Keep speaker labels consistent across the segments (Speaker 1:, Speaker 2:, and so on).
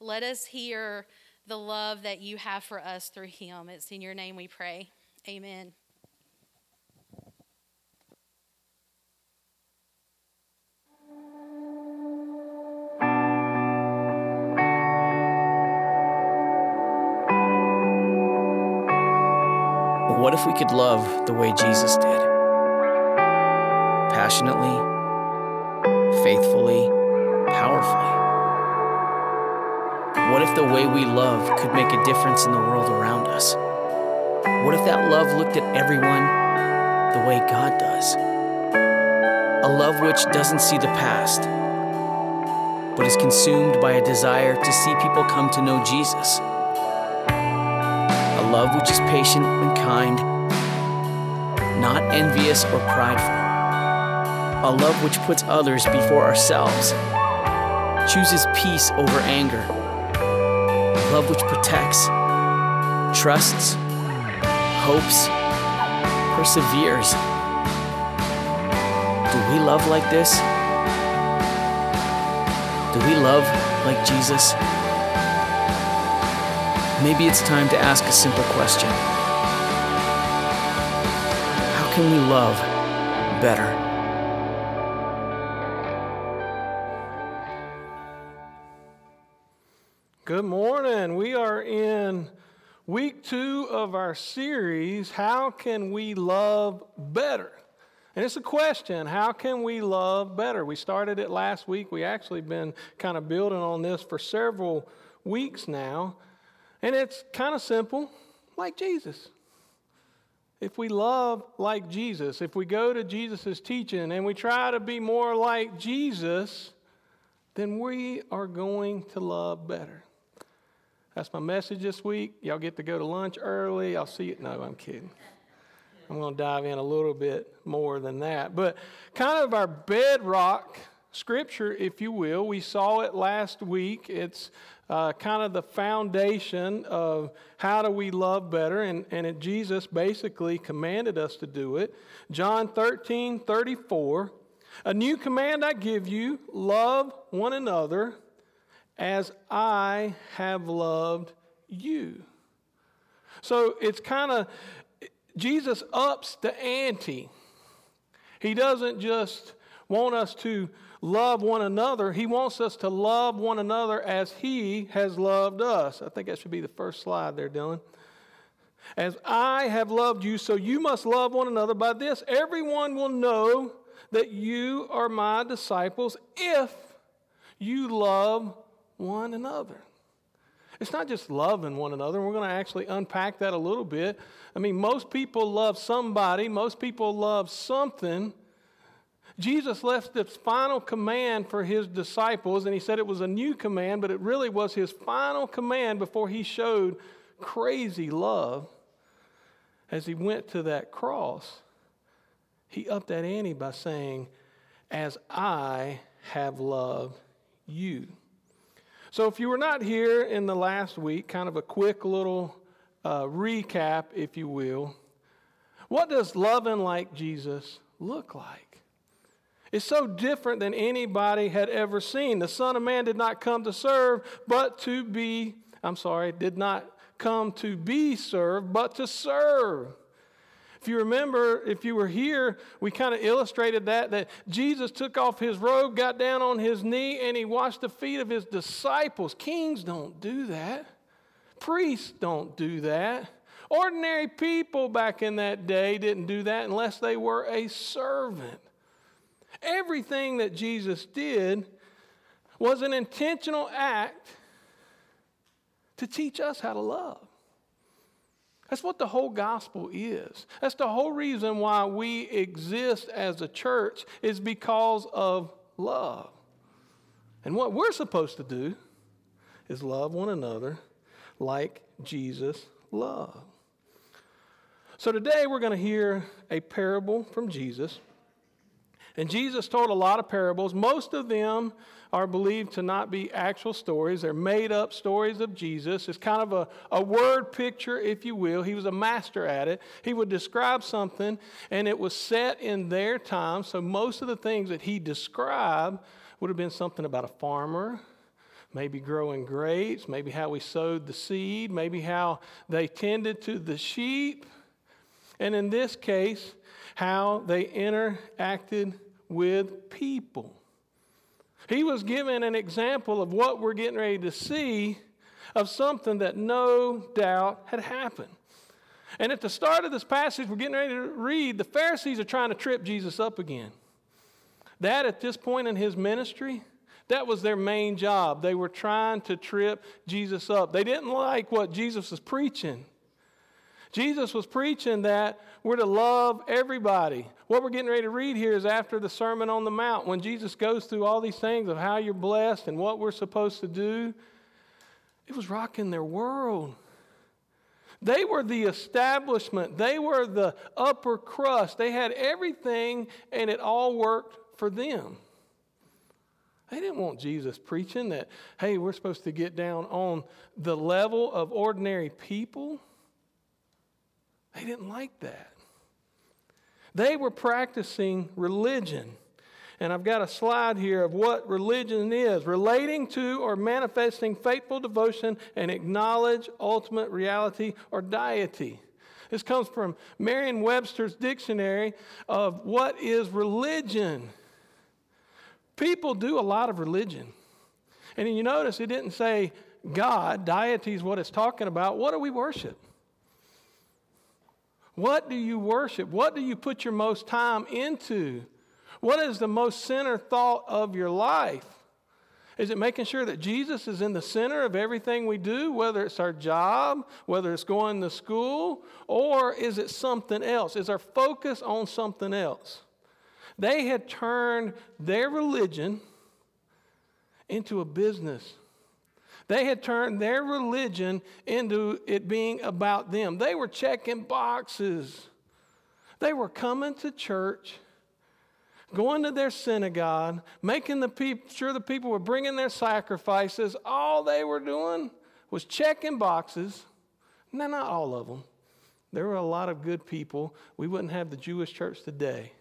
Speaker 1: Let us hear the love that you have for us through him. It's in your name we pray. Amen.
Speaker 2: What if we could love the way Jesus did? Passionately, faithfully, powerfully. What if the way we love could make a difference in the world around us? What if that love looked at everyone the way God does? A love which doesn't see the past, but is consumed by a desire to see people come to know Jesus A love which is patient and kind, not envious or prideful. A love which puts others before ourselves, chooses peace over anger. Love which protects, trusts, hopes, perseveres. Do we love like this? Do we love like Jesus? Maybe it's time to ask a simple question How can we love better?
Speaker 3: Week two of our series, How Can We Love Better? And it's a question how can we love better? We started it last week. We actually been kind of building on this for several weeks now. And it's kind of simple, like Jesus. If we love like Jesus, if we go to Jesus' teaching and we try to be more like Jesus, then we are going to love better. That's my message this week. Y'all get to go to lunch early. I'll see you. No, I'm kidding. I'm going to dive in a little bit more than that. But kind of our bedrock scripture, if you will, we saw it last week. It's uh, kind of the foundation of how do we love better, and, and Jesus basically commanded us to do it. John 13 34. A new command I give you love one another as I have loved you. So it's kind of, Jesus ups the ante. He doesn't just want us to love one another, He wants us to love one another as He has loved us. I think that should be the first slide there, Dylan. As I have loved you, so you must love one another. By this, everyone will know that you are my disciples if you love one another. It's not just loving one another. We're going to actually unpack that a little bit. I mean, most people love somebody, most people love something. Jesus left this final command for his disciples, and he said it was a new command, but it really was his final command before he showed crazy love as he went to that cross. He upped that ante by saying, As I have loved you. So, if you were not here in the last week, kind of a quick little uh, recap, if you will, what does loving like Jesus look like? It's so different than anybody had ever seen. The Son of Man did not come to serve, but to be, I'm sorry, did not come to be served, but to serve. If you remember, if you were here, we kind of illustrated that that Jesus took off his robe, got down on his knee, and he washed the feet of his disciples. Kings don't do that. Priests don't do that. Ordinary people back in that day didn't do that unless they were a servant. Everything that Jesus did was an intentional act to teach us how to love. That's what the whole gospel is. That's the whole reason why we exist as a church is because of love. And what we're supposed to do is love one another like Jesus loved. So today we're going to hear a parable from Jesus and Jesus told a lot of parables. Most of them are believed to not be actual stories, they're made up stories of Jesus. It's kind of a, a word picture, if you will. He was a master at it. He would describe something, and it was set in their time. So most of the things that he described would have been something about a farmer, maybe growing grapes, maybe how we sowed the seed, maybe how they tended to the sheep, and in this case, how they interacted with people. He was given an example of what we're getting ready to see of something that no doubt had happened. And at the start of this passage we're getting ready to read, the Pharisees are trying to trip Jesus up again. That at this point in his ministry, that was their main job. They were trying to trip Jesus up. They didn't like what Jesus was preaching. Jesus was preaching that we're to love everybody. What we're getting ready to read here is after the Sermon on the Mount, when Jesus goes through all these things of how you're blessed and what we're supposed to do. It was rocking their world. They were the establishment, they were the upper crust. They had everything, and it all worked for them. They didn't want Jesus preaching that, hey, we're supposed to get down on the level of ordinary people. They didn't like that. They were practicing religion. And I've got a slide here of what religion is relating to or manifesting faithful devotion and acknowledge ultimate reality or deity. This comes from Merriam Webster's dictionary of what is religion. People do a lot of religion. And you notice it didn't say God, deity is what it's talking about. What do we worship? What do you worship? What do you put your most time into? What is the most center thought of your life? Is it making sure that Jesus is in the center of everything we do, whether it's our job, whether it's going to school, or is it something else? Is our focus on something else? They had turned their religion into a business. They had turned their religion into it being about them. They were checking boxes. They were coming to church going to their synagogue, making the sure the people were bringing their sacrifices. All they were doing was checking boxes. No, not all of them. There were a lot of good people. We wouldn't have the Jewish church today.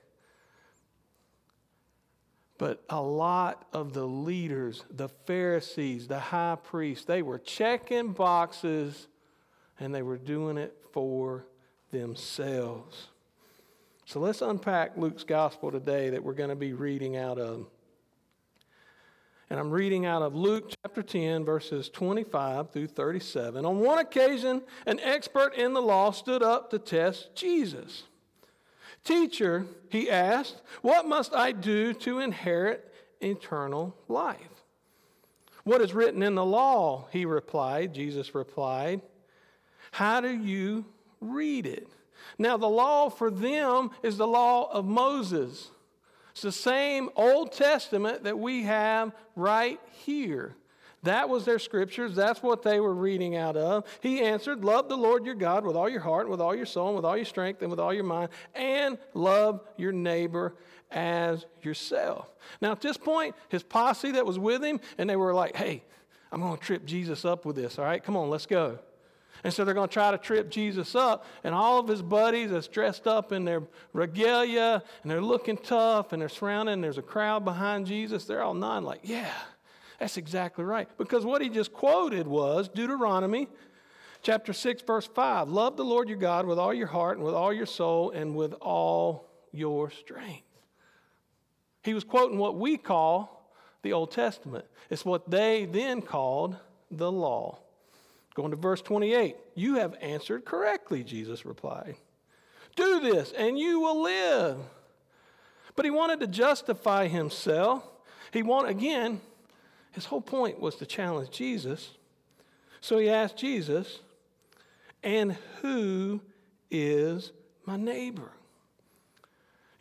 Speaker 3: But a lot of the leaders, the Pharisees, the high priests, they were checking boxes and they were doing it for themselves. So let's unpack Luke's gospel today that we're going to be reading out of. And I'm reading out of Luke chapter 10, verses 25 through 37. On one occasion, an expert in the law stood up to test Jesus. Teacher, he asked, what must I do to inherit eternal life? What is written in the law? He replied. Jesus replied, How do you read it? Now, the law for them is the law of Moses. It's the same Old Testament that we have right here. That was their scriptures. That's what they were reading out of. He answered, Love the Lord your God with all your heart, with all your soul, and with all your strength, and with all your mind, and love your neighbor as yourself. Now, at this point, his posse that was with him, and they were like, Hey, I'm going to trip Jesus up with this, all right? Come on, let's go. And so they're going to try to trip Jesus up. And all of his buddies that's dressed up in their regalia and they're looking tough and they're surrounded and there's a crowd behind Jesus. They're all nodding like, yeah, that's exactly right. Because what he just quoted was Deuteronomy chapter 6, verse 5. Love the Lord your God with all your heart and with all your soul and with all your strength. He was quoting what we call the Old Testament. It's what they then called the law. Going to verse 28. You have answered correctly, Jesus replied. Do this and you will live. But he wanted to justify himself. He wanted, again, his whole point was to challenge Jesus. So he asked Jesus, And who is my neighbor?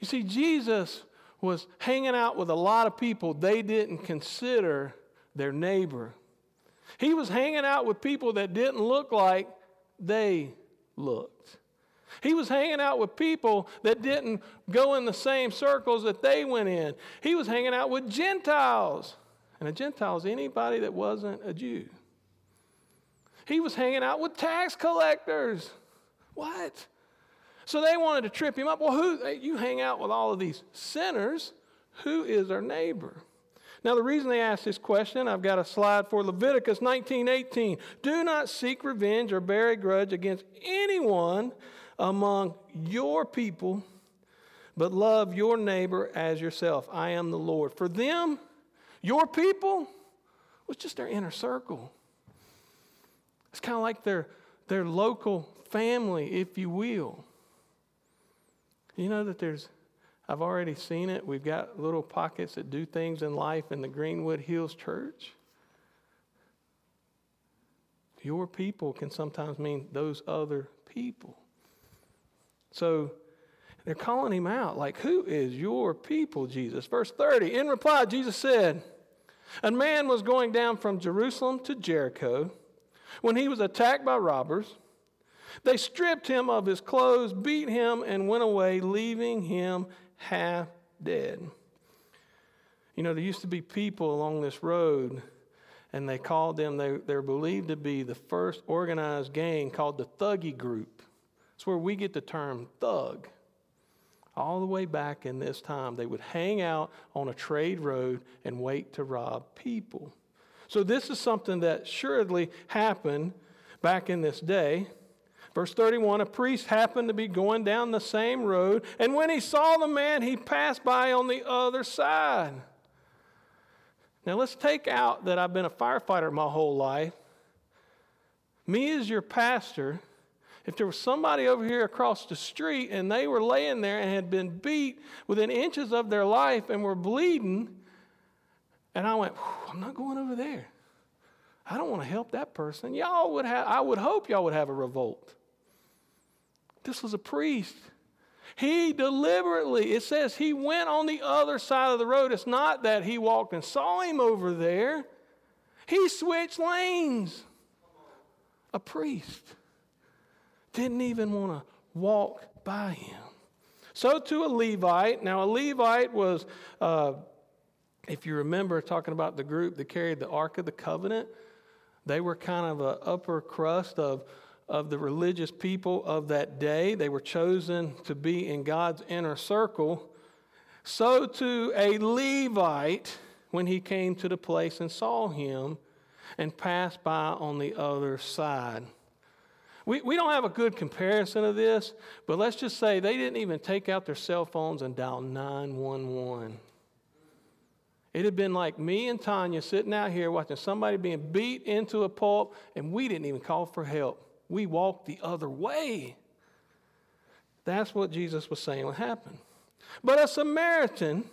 Speaker 3: You see, Jesus was hanging out with a lot of people they didn't consider their neighbor. He was hanging out with people that didn't look like they looked. He was hanging out with people that didn't go in the same circles that they went in. He was hanging out with Gentiles. And a Gentile is anybody that wasn't a Jew. He was hanging out with tax collectors. What? So they wanted to trip him up. Well, who you hang out with all of these sinners? Who is our neighbor? Now, the reason they asked this question, I've got a slide for Leviticus 19:18. Do not seek revenge or bear a grudge against anyone among your people, but love your neighbor as yourself. I am the Lord. For them, your people was just their inner circle. It's kind of like their, their local family, if you will. You know that there's, I've already seen it. We've got little pockets that do things in life in the Greenwood Hills Church. Your people can sometimes mean those other people. So they're calling him out, like, Who is your people, Jesus? Verse 30. In reply, Jesus said, A man was going down from Jerusalem to Jericho when he was attacked by robbers. They stripped him of his clothes, beat him, and went away, leaving him half dead. You know, there used to be people along this road, and they called them, they, they're believed to be the first organized gang called the Thuggee Group. It's where we get the term thug. All the way back in this time, they would hang out on a trade road and wait to rob people. So, this is something that assuredly happened back in this day. Verse 31 A priest happened to be going down the same road, and when he saw the man, he passed by on the other side. Now, let's take out that I've been a firefighter my whole life. Me, as your pastor, if there was somebody over here across the street and they were laying there and had been beat within inches of their life and were bleeding, and I went, I'm not going over there. I don't want to help that person. Y'all would have, I would hope y'all would have a revolt. This was a priest. He deliberately, it says he went on the other side of the road. It's not that he walked and saw him over there, he switched lanes. A priest didn't even want to walk by him. So to a Levite. Now, a Levite was, uh, if you remember, talking about the group that carried the Ark of the Covenant, they were kind of an upper crust of of the religious people of that day. They were chosen to be in God's inner circle. So, to a Levite, when he came to the place and saw him and passed by on the other side. We, we don't have a good comparison of this, but let's just say they didn't even take out their cell phones and dial 911. It had been like me and Tanya sitting out here watching somebody being beat into a pulp, and we didn't even call for help we walked the other way. That's what Jesus was saying would happen. But a Samaritan,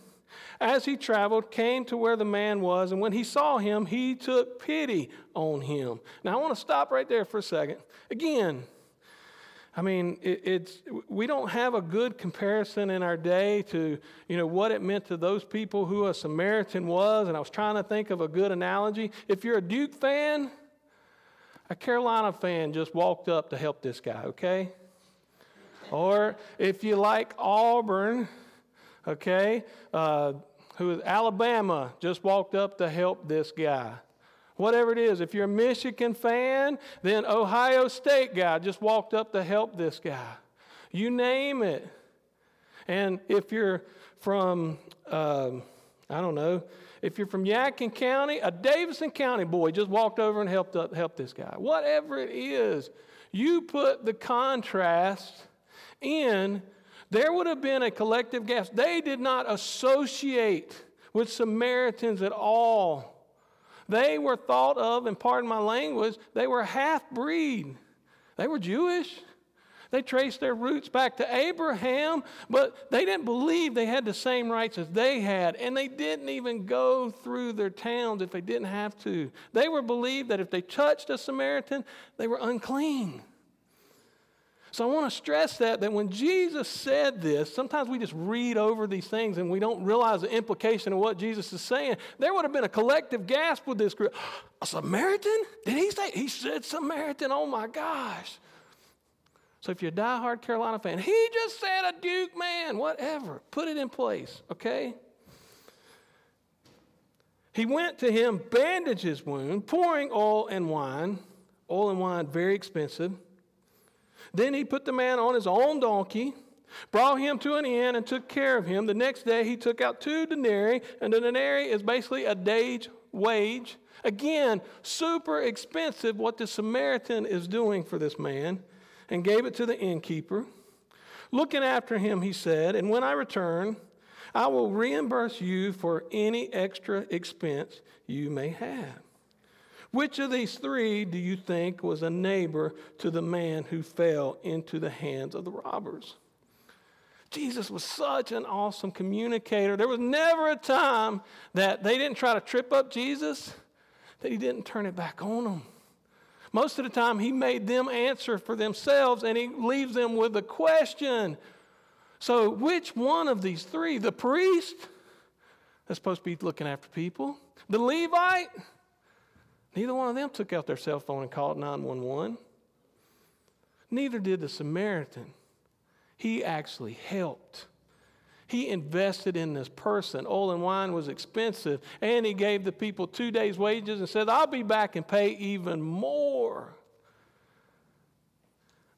Speaker 3: as he traveled, came to where the man was, and when he saw him, he took pity on him. Now, I want to stop right there for a second. Again, I mean, it, it's we don't have a good comparison in our day to you know what it meant to those people who a Samaritan was, and I was trying to think of a good analogy. If you're a Duke fan, a Carolina fan just walked up to help this guy, okay? Or if you like Auburn, okay, uh, who is Alabama, just walked up to help this guy. Whatever it is, if you're a Michigan fan, then Ohio State guy just walked up to help this guy. You name it. And if you're from, uh, I don't know, if you're from Yadkin County, a Davidson County boy just walked over and helped, up, helped this guy. Whatever it is, you put the contrast in, there would have been a collective gasp. They did not associate with Samaritans at all. They were thought of, and pardon my language, they were half breed. They were Jewish. They traced their roots back to Abraham, but they didn't believe they had the same rights as they had, and they didn't even go through their towns if they didn't have to. They were believed that if they touched a Samaritan, they were unclean. So I want to stress that that when Jesus said this, sometimes we just read over these things and we don't realize the implication of what Jesus is saying. There would have been a collective gasp with this group. A Samaritan? Did he say? He said Samaritan. Oh my gosh. So if you're a die-hard Carolina fan, he just said a Duke man, whatever. Put it in place, okay? He went to him, bandaged his wound, pouring oil and wine. Oil and wine, very expensive. Then he put the man on his own donkey, brought him to an inn and took care of him. The next day he took out two denarii, and a denarii is basically a day's wage. Again, super expensive what the Samaritan is doing for this man, and gave it to the innkeeper. Looking after him, he said, And when I return, I will reimburse you for any extra expense you may have. Which of these three do you think was a neighbor to the man who fell into the hands of the robbers? Jesus was such an awesome communicator. There was never a time that they didn't try to trip up Jesus, that he didn't turn it back on them. Most of the time, he made them answer for themselves and he leaves them with a question so, which one of these three, the priest, that's supposed to be looking after people, the Levite, neither one of them took out their cell phone and called 911. Neither did the Samaritan. He actually helped. He invested in this person. Oil and wine was expensive, and he gave the people two days' wages and said, I'll be back and pay even more.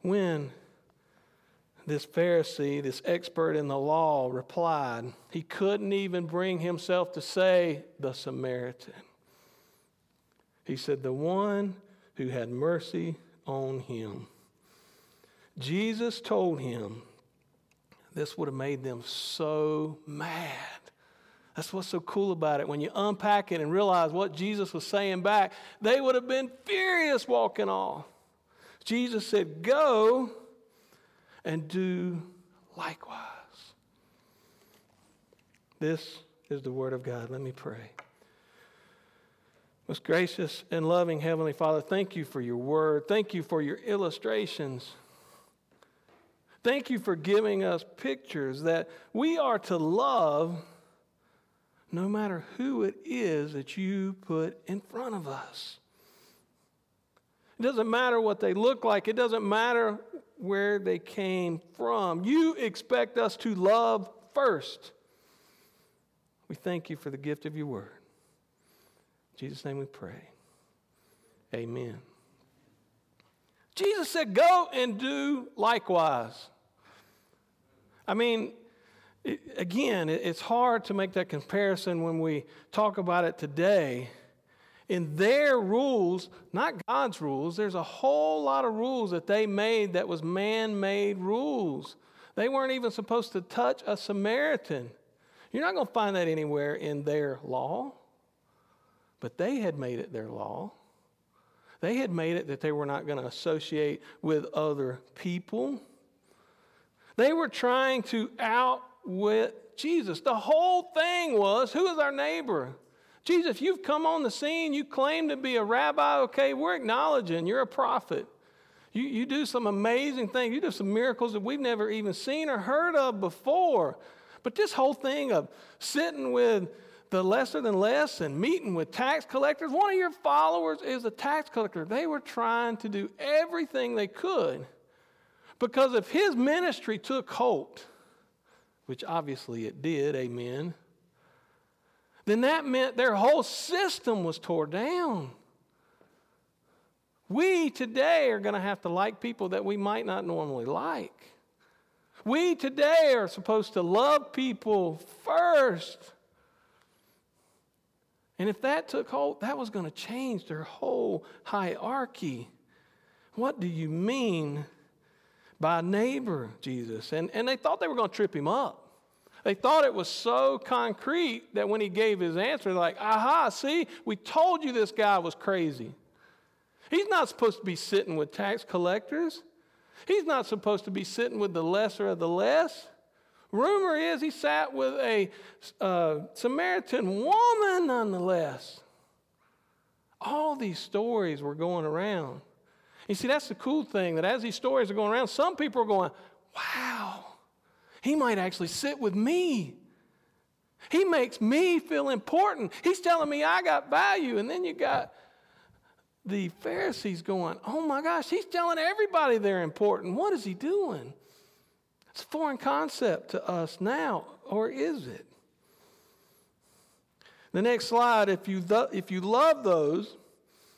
Speaker 3: When this Pharisee, this expert in the law, replied, he couldn't even bring himself to say the Samaritan. He said, The one who had mercy on him. Jesus told him this would have made them so mad. That's what's so cool about it. When you unpack it and realize what Jesus was saying back, they would have been furious walking off. Jesus said, Go and do likewise. This is the Word of God. Let me pray. Most gracious and loving Heavenly Father, thank you for your Word. Thank you for your illustrations. Thank you for giving us pictures that we are to love no matter who it is that you put in front of us. It doesn't matter what they look like, it doesn't matter where they came from. You expect us to love first. We thank you for the gift of your word. In Jesus' name we pray. Amen. Jesus said, Go and do likewise. I mean, it, again, it, it's hard to make that comparison when we talk about it today in their rules, not God's rules, there's a whole lot of rules that they made that was man made rules. They weren't even supposed to touch a Samaritan. You're not going to find that anywhere in their law. But they had made it their law. They had made it that they were not going to associate with other people. They were trying to outwit Jesus. The whole thing was who is our neighbor? Jesus, you've come on the scene. You claim to be a rabbi. Okay, we're acknowledging you're a prophet. You, you do some amazing things. You do some miracles that we've never even seen or heard of before. But this whole thing of sitting with the lesser than less and meeting with tax collectors, one of your followers is a tax collector. They were trying to do everything they could because if his ministry took hold, which obviously it did, amen then that meant their whole system was tore down. We today are going to have to like people that we might not normally like. We today are supposed to love people first. And if that took hold, that was going to change their whole hierarchy. What do you mean by neighbor, Jesus? And, and they thought they were going to trip him up. They thought it was so concrete that when he gave his answer, like, aha, see, we told you this guy was crazy. He's not supposed to be sitting with tax collectors. He's not supposed to be sitting with the lesser of the less. Rumor is he sat with a uh, Samaritan woman, nonetheless. All these stories were going around. You see, that's the cool thing that as these stories are going around, some people are going, wow, he might actually sit with me. He makes me feel important. He's telling me I got value. And then you got the Pharisees going, oh my gosh, he's telling everybody they're important. What is he doing? It's a foreign concept to us now, or is it? The next slide, if you, th- if you love those,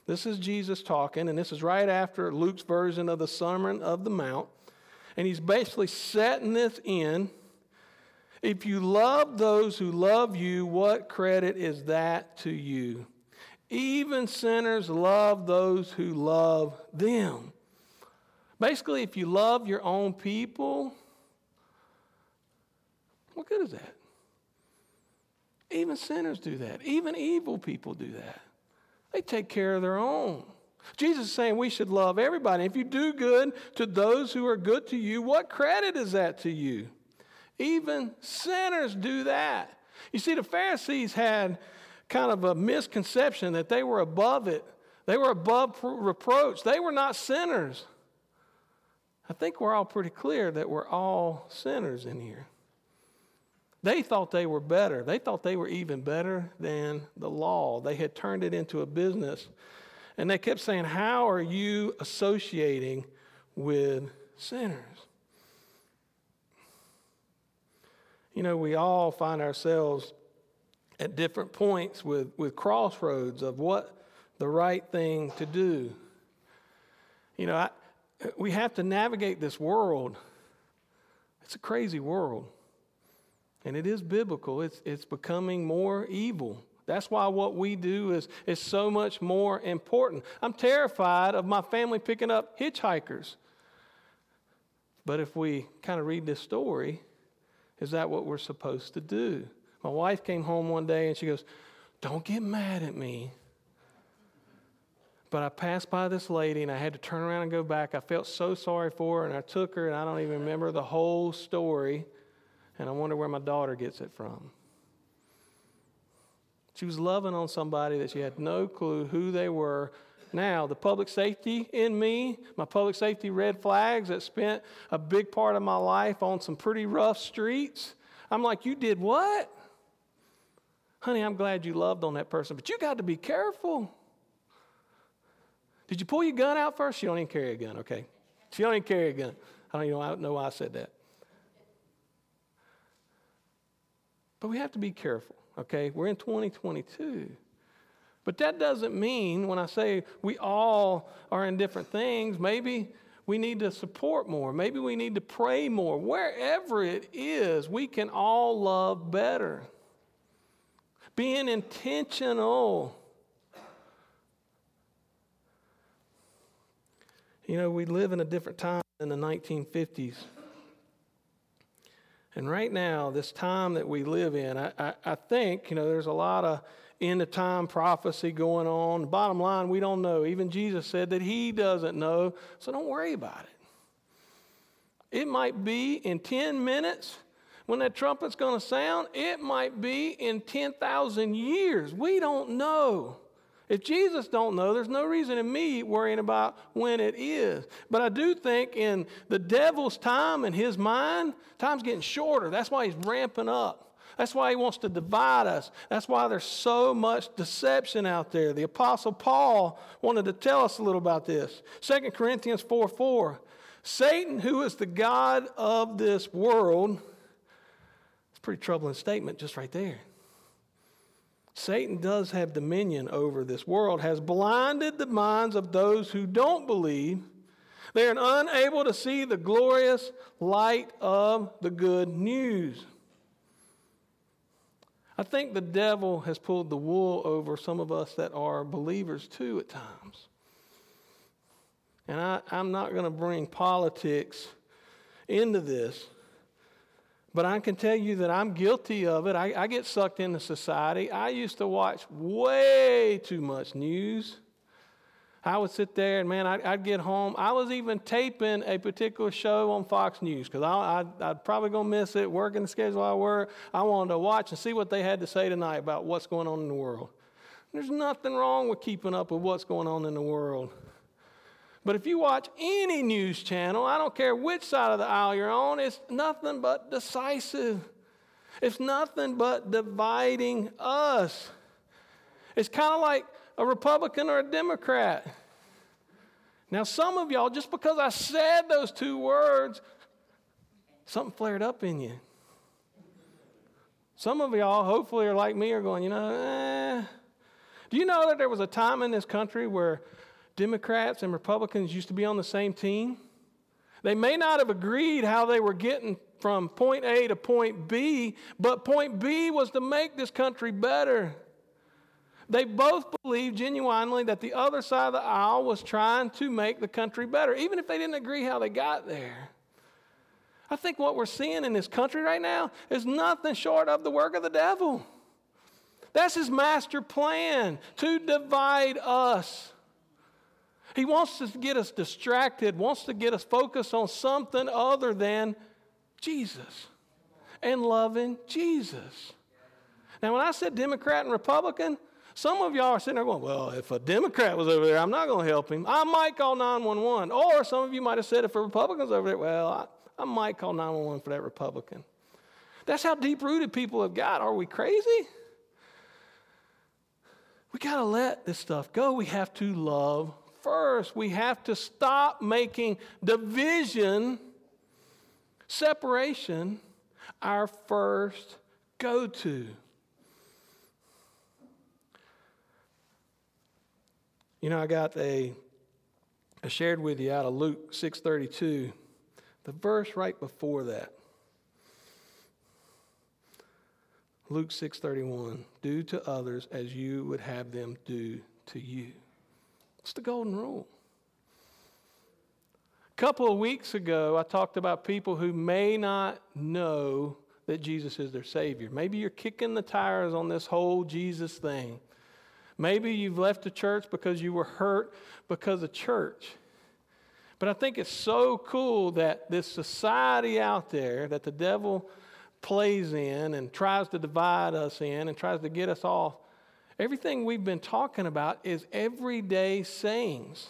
Speaker 3: this is Jesus talking, and this is right after Luke's version of the Sermon of the Mount. And he's basically setting this in. If you love those who love you, what credit is that to you? Even sinners love those who love them. Basically, if you love your own people, what good is that? Even sinners do that. Even evil people do that. They take care of their own. Jesus is saying we should love everybody. If you do good to those who are good to you, what credit is that to you? Even sinners do that. You see, the Pharisees had kind of a misconception that they were above it, they were above reproach, they were not sinners. I think we're all pretty clear that we're all sinners in here. They thought they were better. They thought they were even better than the law. They had turned it into a business. And they kept saying, How are you associating with sinners? You know, we all find ourselves at different points with, with crossroads of what the right thing to do. You know, I, we have to navigate this world. It's a crazy world. And it is biblical. It's, it's becoming more evil. That's why what we do is, is so much more important. I'm terrified of my family picking up hitchhikers. But if we kind of read this story, is that what we're supposed to do? My wife came home one day and she goes, Don't get mad at me. But I passed by this lady and I had to turn around and go back. I felt so sorry for her and I took her and I don't even remember the whole story. And I wonder where my daughter gets it from. She was loving on somebody that she had no clue who they were. Now, the public safety in me, my public safety red flags that spent a big part of my life on some pretty rough streets, I'm like, you did what? Honey, I'm glad you loved on that person, but you got to be careful. Did you pull your gun out first? She don't even carry a gun, okay? She don't even carry a gun. I don't even know, know why I said that. But we have to be careful, okay? We're in 2022. But that doesn't mean when I say we all are in different things, maybe we need to support more. Maybe we need to pray more. Wherever it is, we can all love better. Being intentional. You know, we live in a different time than the 1950s. And right now, this time that we live in, I, I, I think, you know, there's a lot of end of time prophecy going on. Bottom line, we don't know. Even Jesus said that he doesn't know, so don't worry about it. It might be in 10 minutes when that trumpet's going to sound, it might be in 10,000 years. We don't know. If Jesus don't know, there's no reason in me worrying about when it is. But I do think in the devil's time and his mind, time's getting shorter. That's why he's ramping up. That's why he wants to divide us. That's why there's so much deception out there. The Apostle Paul wanted to tell us a little about this. 2 Corinthians 4 4. Satan, who is the God of this world, it's a pretty troubling statement just right there. Satan does have dominion over this world, has blinded the minds of those who don't believe. They are unable to see the glorious light of the good news. I think the devil has pulled the wool over some of us that are believers too at times. And I, am not going to bring politics into this. But I can tell you that I'm guilty of it. I, I, get sucked into society. I used to watch way too much news. I would sit there and, man, I'd, I'd get home. I was even taping a particular show on Fox News because I, I, would probably to miss it, working the schedule I work. I wanted to watch and see what they had to say tonight about what's going on in the world. There's nothing wrong with keeping up with what's going on in the world. But if you watch any news channel, I don't care which side of the aisle you're on, it's nothing but decisive. It's nothing but dividing us. It's kind of like a Republican or a Democrat. Now, some of y'all, just because I said those two words, something flared up in you. Some of y'all, hopefully, are like me, are going, you know, eh. Do you know that there was a time in this country where Democrats and Republicans used to be on the same team. They may not have agreed how they were getting from point A to point B, but point B was to make this country better. They both believed genuinely that the other side of the aisle was trying to make the country better, even if they didn't agree how they got there. I think what we're seeing in this country right now is nothing short of the work of the devil. That's his master plan to divide us. He wants to get us distracted, wants to get us focused on something other than Jesus and loving Jesus. Now, when I said Democrat and Republican, some of y'all are sitting there going, Well, if a Democrat was over there, I'm not going to help him. I might call 911. Or some of you might have said, If a Republican's over there, well, I, I might call 911 for that Republican. That's how deep rooted people have got. Are we crazy? We got to let this stuff go. We have to love first. We have to stop making division, separation, our first go to. You know, I got a, I shared with you out of Luke 632 the verse right before that. Luke 6:31, do to others as you would have them do to you. It's the golden rule. A couple of weeks ago, I talked about people who may not know that Jesus is their Savior. Maybe you're kicking the tires on this whole Jesus thing. Maybe you've left the church because you were hurt because of church. But I think it's so cool that this society out there that the devil plays in and tries to divide us in and tries to get us off, everything we've been talking about is everyday sayings.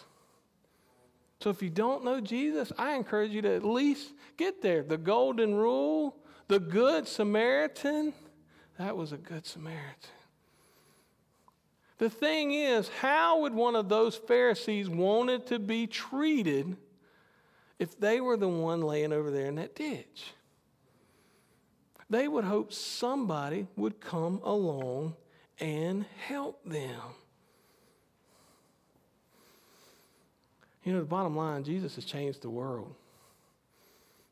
Speaker 3: So if you don't know Jesus, I encourage you to at least get there. The golden rule, the good Samaritan, that was a good Samaritan. The thing is, how would one of those Pharisees wanted to be treated if they were the one laying over there in that ditch? They would hope somebody would come along and help them. You know, the bottom line, Jesus has changed the world.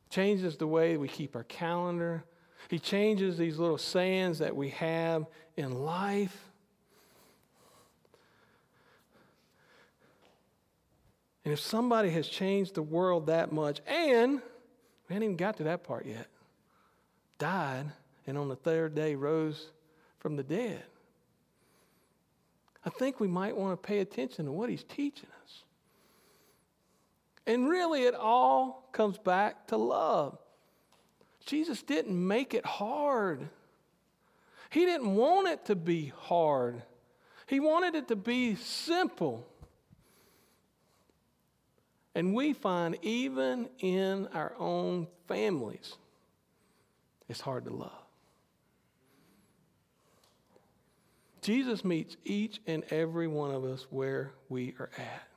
Speaker 3: Changes the way we keep our calendar. He changes these little sayings that we have in life. And if somebody has changed the world that much, and we haven't even got to that part yet, died, and on the third day rose from the dead, I think we might want to pay attention to what he's teaching us. And really, it all comes back to love. Jesus didn't make it hard. He didn't want it to be hard. He wanted it to be simple. And we find even in our own families, it's hard to love. Jesus meets each and every one of us where we are at.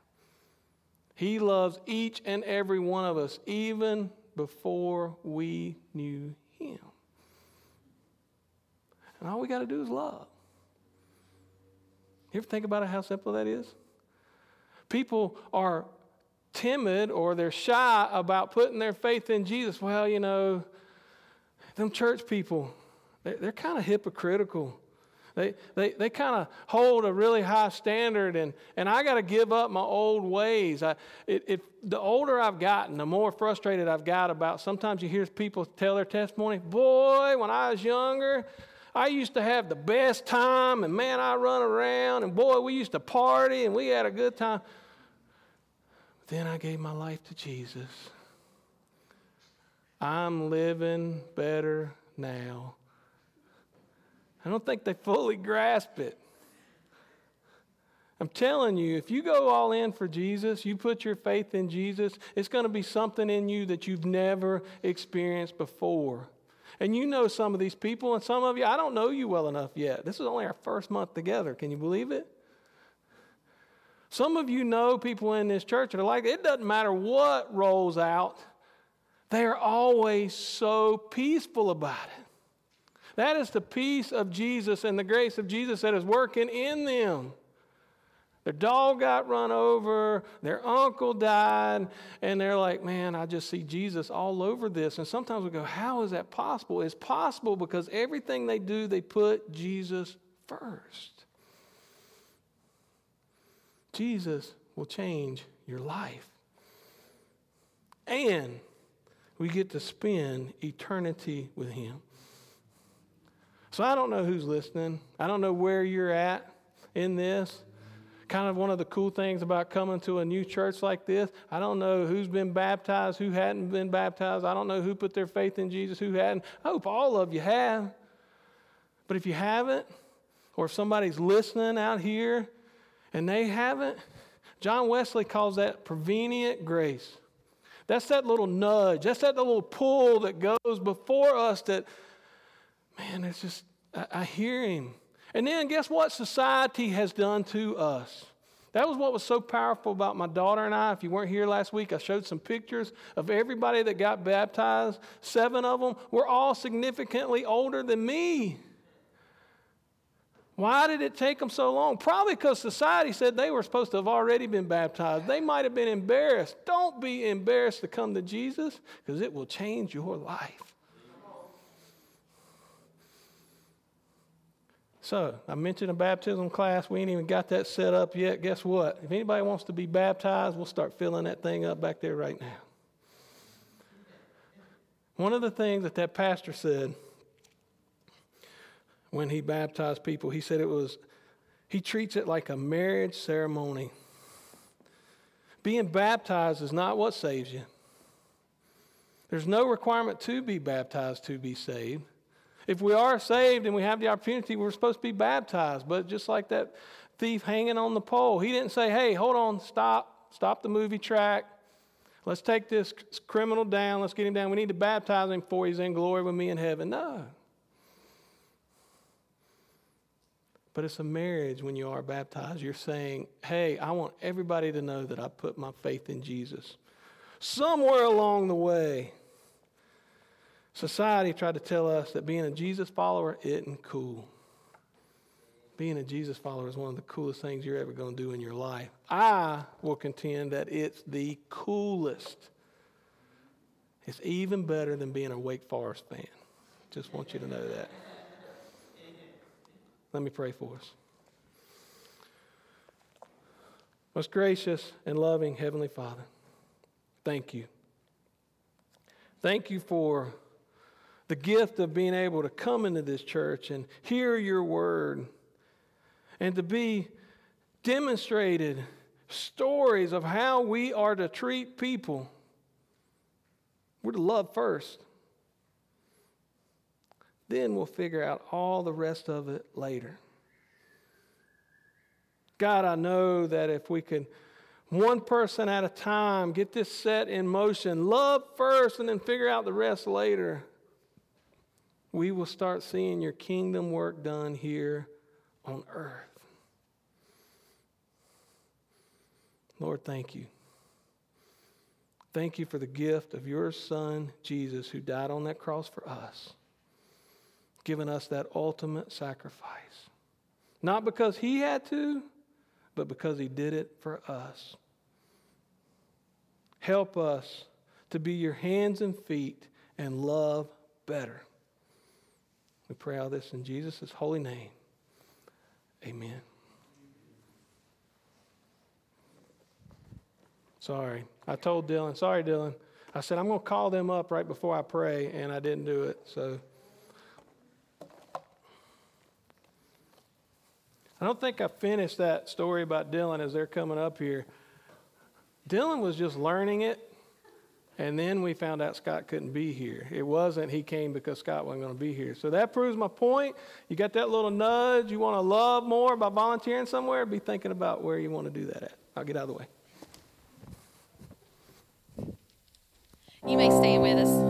Speaker 3: He loves each and every one of us, even before we knew Him. And all we got to do is love. You ever think about how simple that is? People are timid or they're shy about putting their faith in Jesus, well, you know, them church people, they're, they're kind of hypocritical. They, they, they kind of hold a really high standard, and, and I got to give up my old ways. I, it, it, the older I've gotten, the more frustrated I've got about. Sometimes you hear people tell their testimony, Boy, when I was younger, I used to have the best time, and man, I run around, and boy, we used to party, and we had a good time. Then I gave my life to Jesus. I'm living better now. I don't think they fully grasp it. I'm telling you, if you go all in for Jesus, you put your faith in Jesus, it's going to be something in you that you've never experienced before. And you know some of these people, and some of you, I don't know you well enough yet. This is only our first month together. Can you believe it? Some of you know people in this church that are like, it doesn't matter what rolls out, they are always so peaceful about it. That is the peace of Jesus and the grace of Jesus that is working in them. Their dog got run over, their uncle died, and they're like, man, I just see Jesus all over this. And sometimes we go, how is that possible? It's possible because everything they do, they put Jesus first. Jesus will change your life. And we get to spend eternity with Him. So I don't know who's listening. I don't know where you're at in this kind of one of the cool things about coming to a new church like this. I don't know who's been baptized, who hadn't been baptized. I don't know who put their faith in Jesus, who hadn't. I hope all of you have. But if you haven't, or if somebody's listening out here and they haven't, John Wesley calls that prevenient grace. That's that little nudge, that's that little pull that goes before us that, man, it's just, I, hear him. And then guess what society has done to us? That was what was so powerful about my daughter and I. If you weren't here last week, I showed some pictures of everybody that got baptized. Seven of them were all significantly older than me. Why did it take them so long? Probably because society said they were supposed to have already been baptized. They might have been embarrassed. Don't be embarrassed to come to Jesus because it will change your life. So, I mentioned a baptism class. We ain't even got that set up yet. Guess what? If anybody wants to be baptized, we'll start filling that thing up back there right now. One of the things that that pastor said when he baptized people, he said it was, he treats it like a marriage ceremony. Being baptized is not what saves you. There's no requirement to be baptized to be saved. If we are saved and we have the opportunity, we're supposed to be baptized. But just like that thief hanging on the pole, he didn't say, hey, hold on, stop, stop the movie track. Let's take this criminal down. Let's get him down. We need to baptize him before he's in glory with me in heaven. No. But it's a marriage when you are baptized. You're saying, hey, I want everybody to know that I put my faith in Jesus. Somewhere along the way, Society tried to tell us that being a Jesus follower isn't cool. Being a Jesus follower is one of the coolest things you're ever going to do in your life. I will contend that it's the coolest. It's even better than being a Wake Forest fan. Just want you to know that. Let me pray for us. Most gracious and loving Heavenly Father, thank you. Thank you for the gift of being able to come into this church and hear your word and to be demonstrated stories of how we are to treat people. We're to love first. Then we'll figure out all the rest of it later. God, I know that if we could, one person at a time, get this set in motion, love first and then figure out the rest later, we will start seeing your kingdom work done here on earth. Lord, thank you. Thank you for the gift of your Son, Jesus, who died on that cross for us, giving us that ultimate sacrifice. Not because he had to, but because he did it for us. Help us to be your hands and feet and love better. We pray all this in Jesus' holy name. Amen. Sorry. I told Dylan, sorry, Dylan. I said, I'm going to call them up right before I pray, and I didn't do it. So I don't think I finished that story about Dylan as they're coming up here. Dylan was just learning it and then we found out Scott couldn't be here. It wasn't he came because Scott wasn't going to be here. So that proves my point. You got that little nudge. You want to love more by volunteering somewhere? Be thinking about where you want to do that at. I'll get out of the way.
Speaker 1: You may stay with us.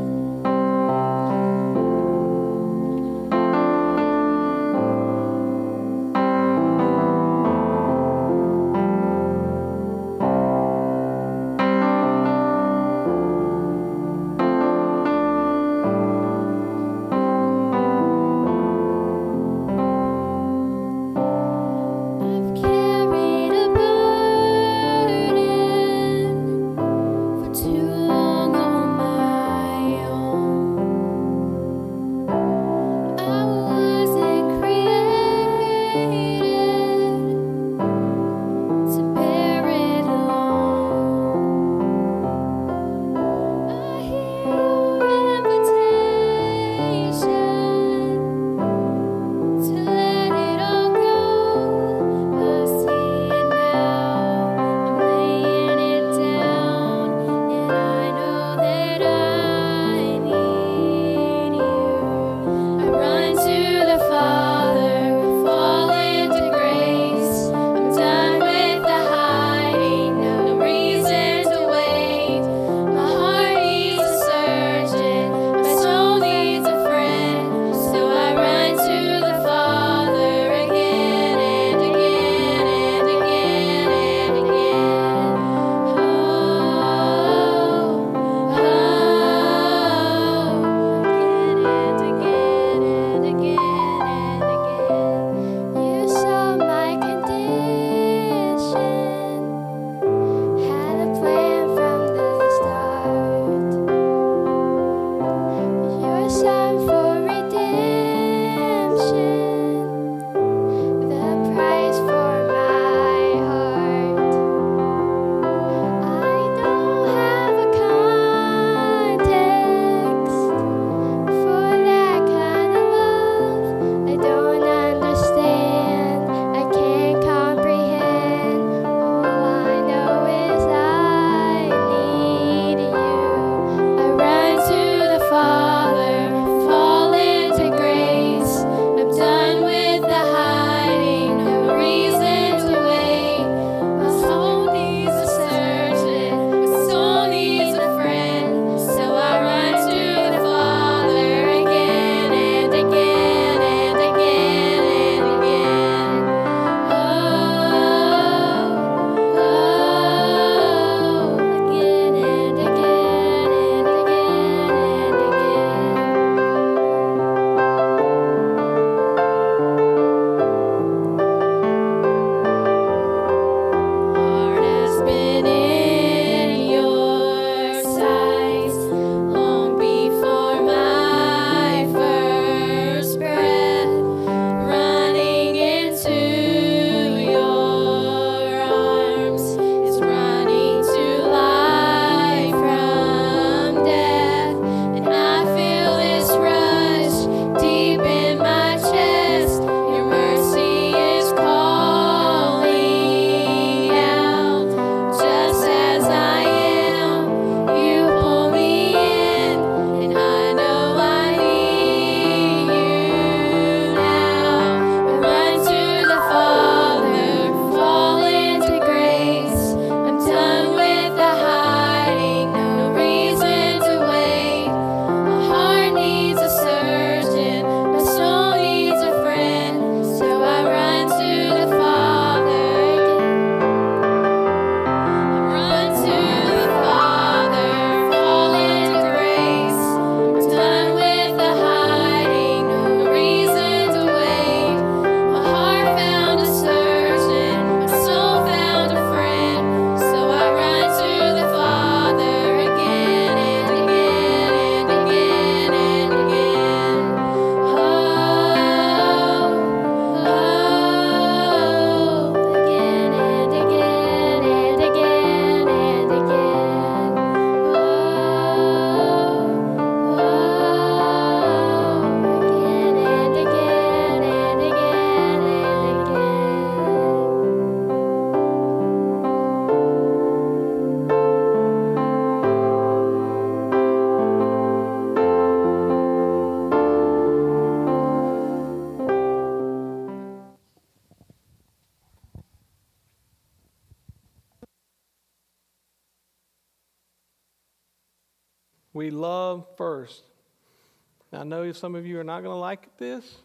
Speaker 3: Some of you are not going to like this,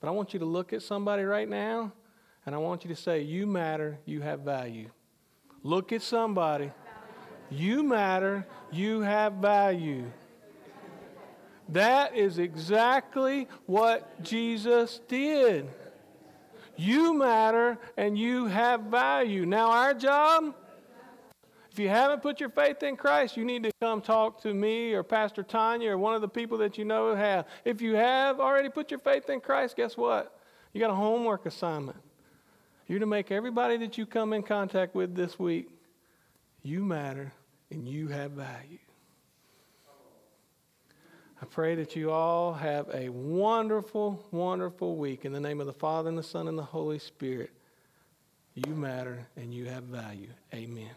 Speaker 3: but I want you to look at somebody right now and I want you to say, You matter, you have value. Look at somebody. You matter, you have value. That is exactly what Jesus did. You matter and you have value. Now, our job, if you haven't put your faith in Christ, you need to come talk to me or Pastor Tanya or one of the people that you know have. If you have already put your faith in Christ, guess what? You got a homework assignment. You're to make everybody that you come in contact with this week, you matter and you have value. I pray that you all have a wonderful, wonderful week. In the name of the Father, and the Son, and the Holy Spirit, you matter and you have value. Amen.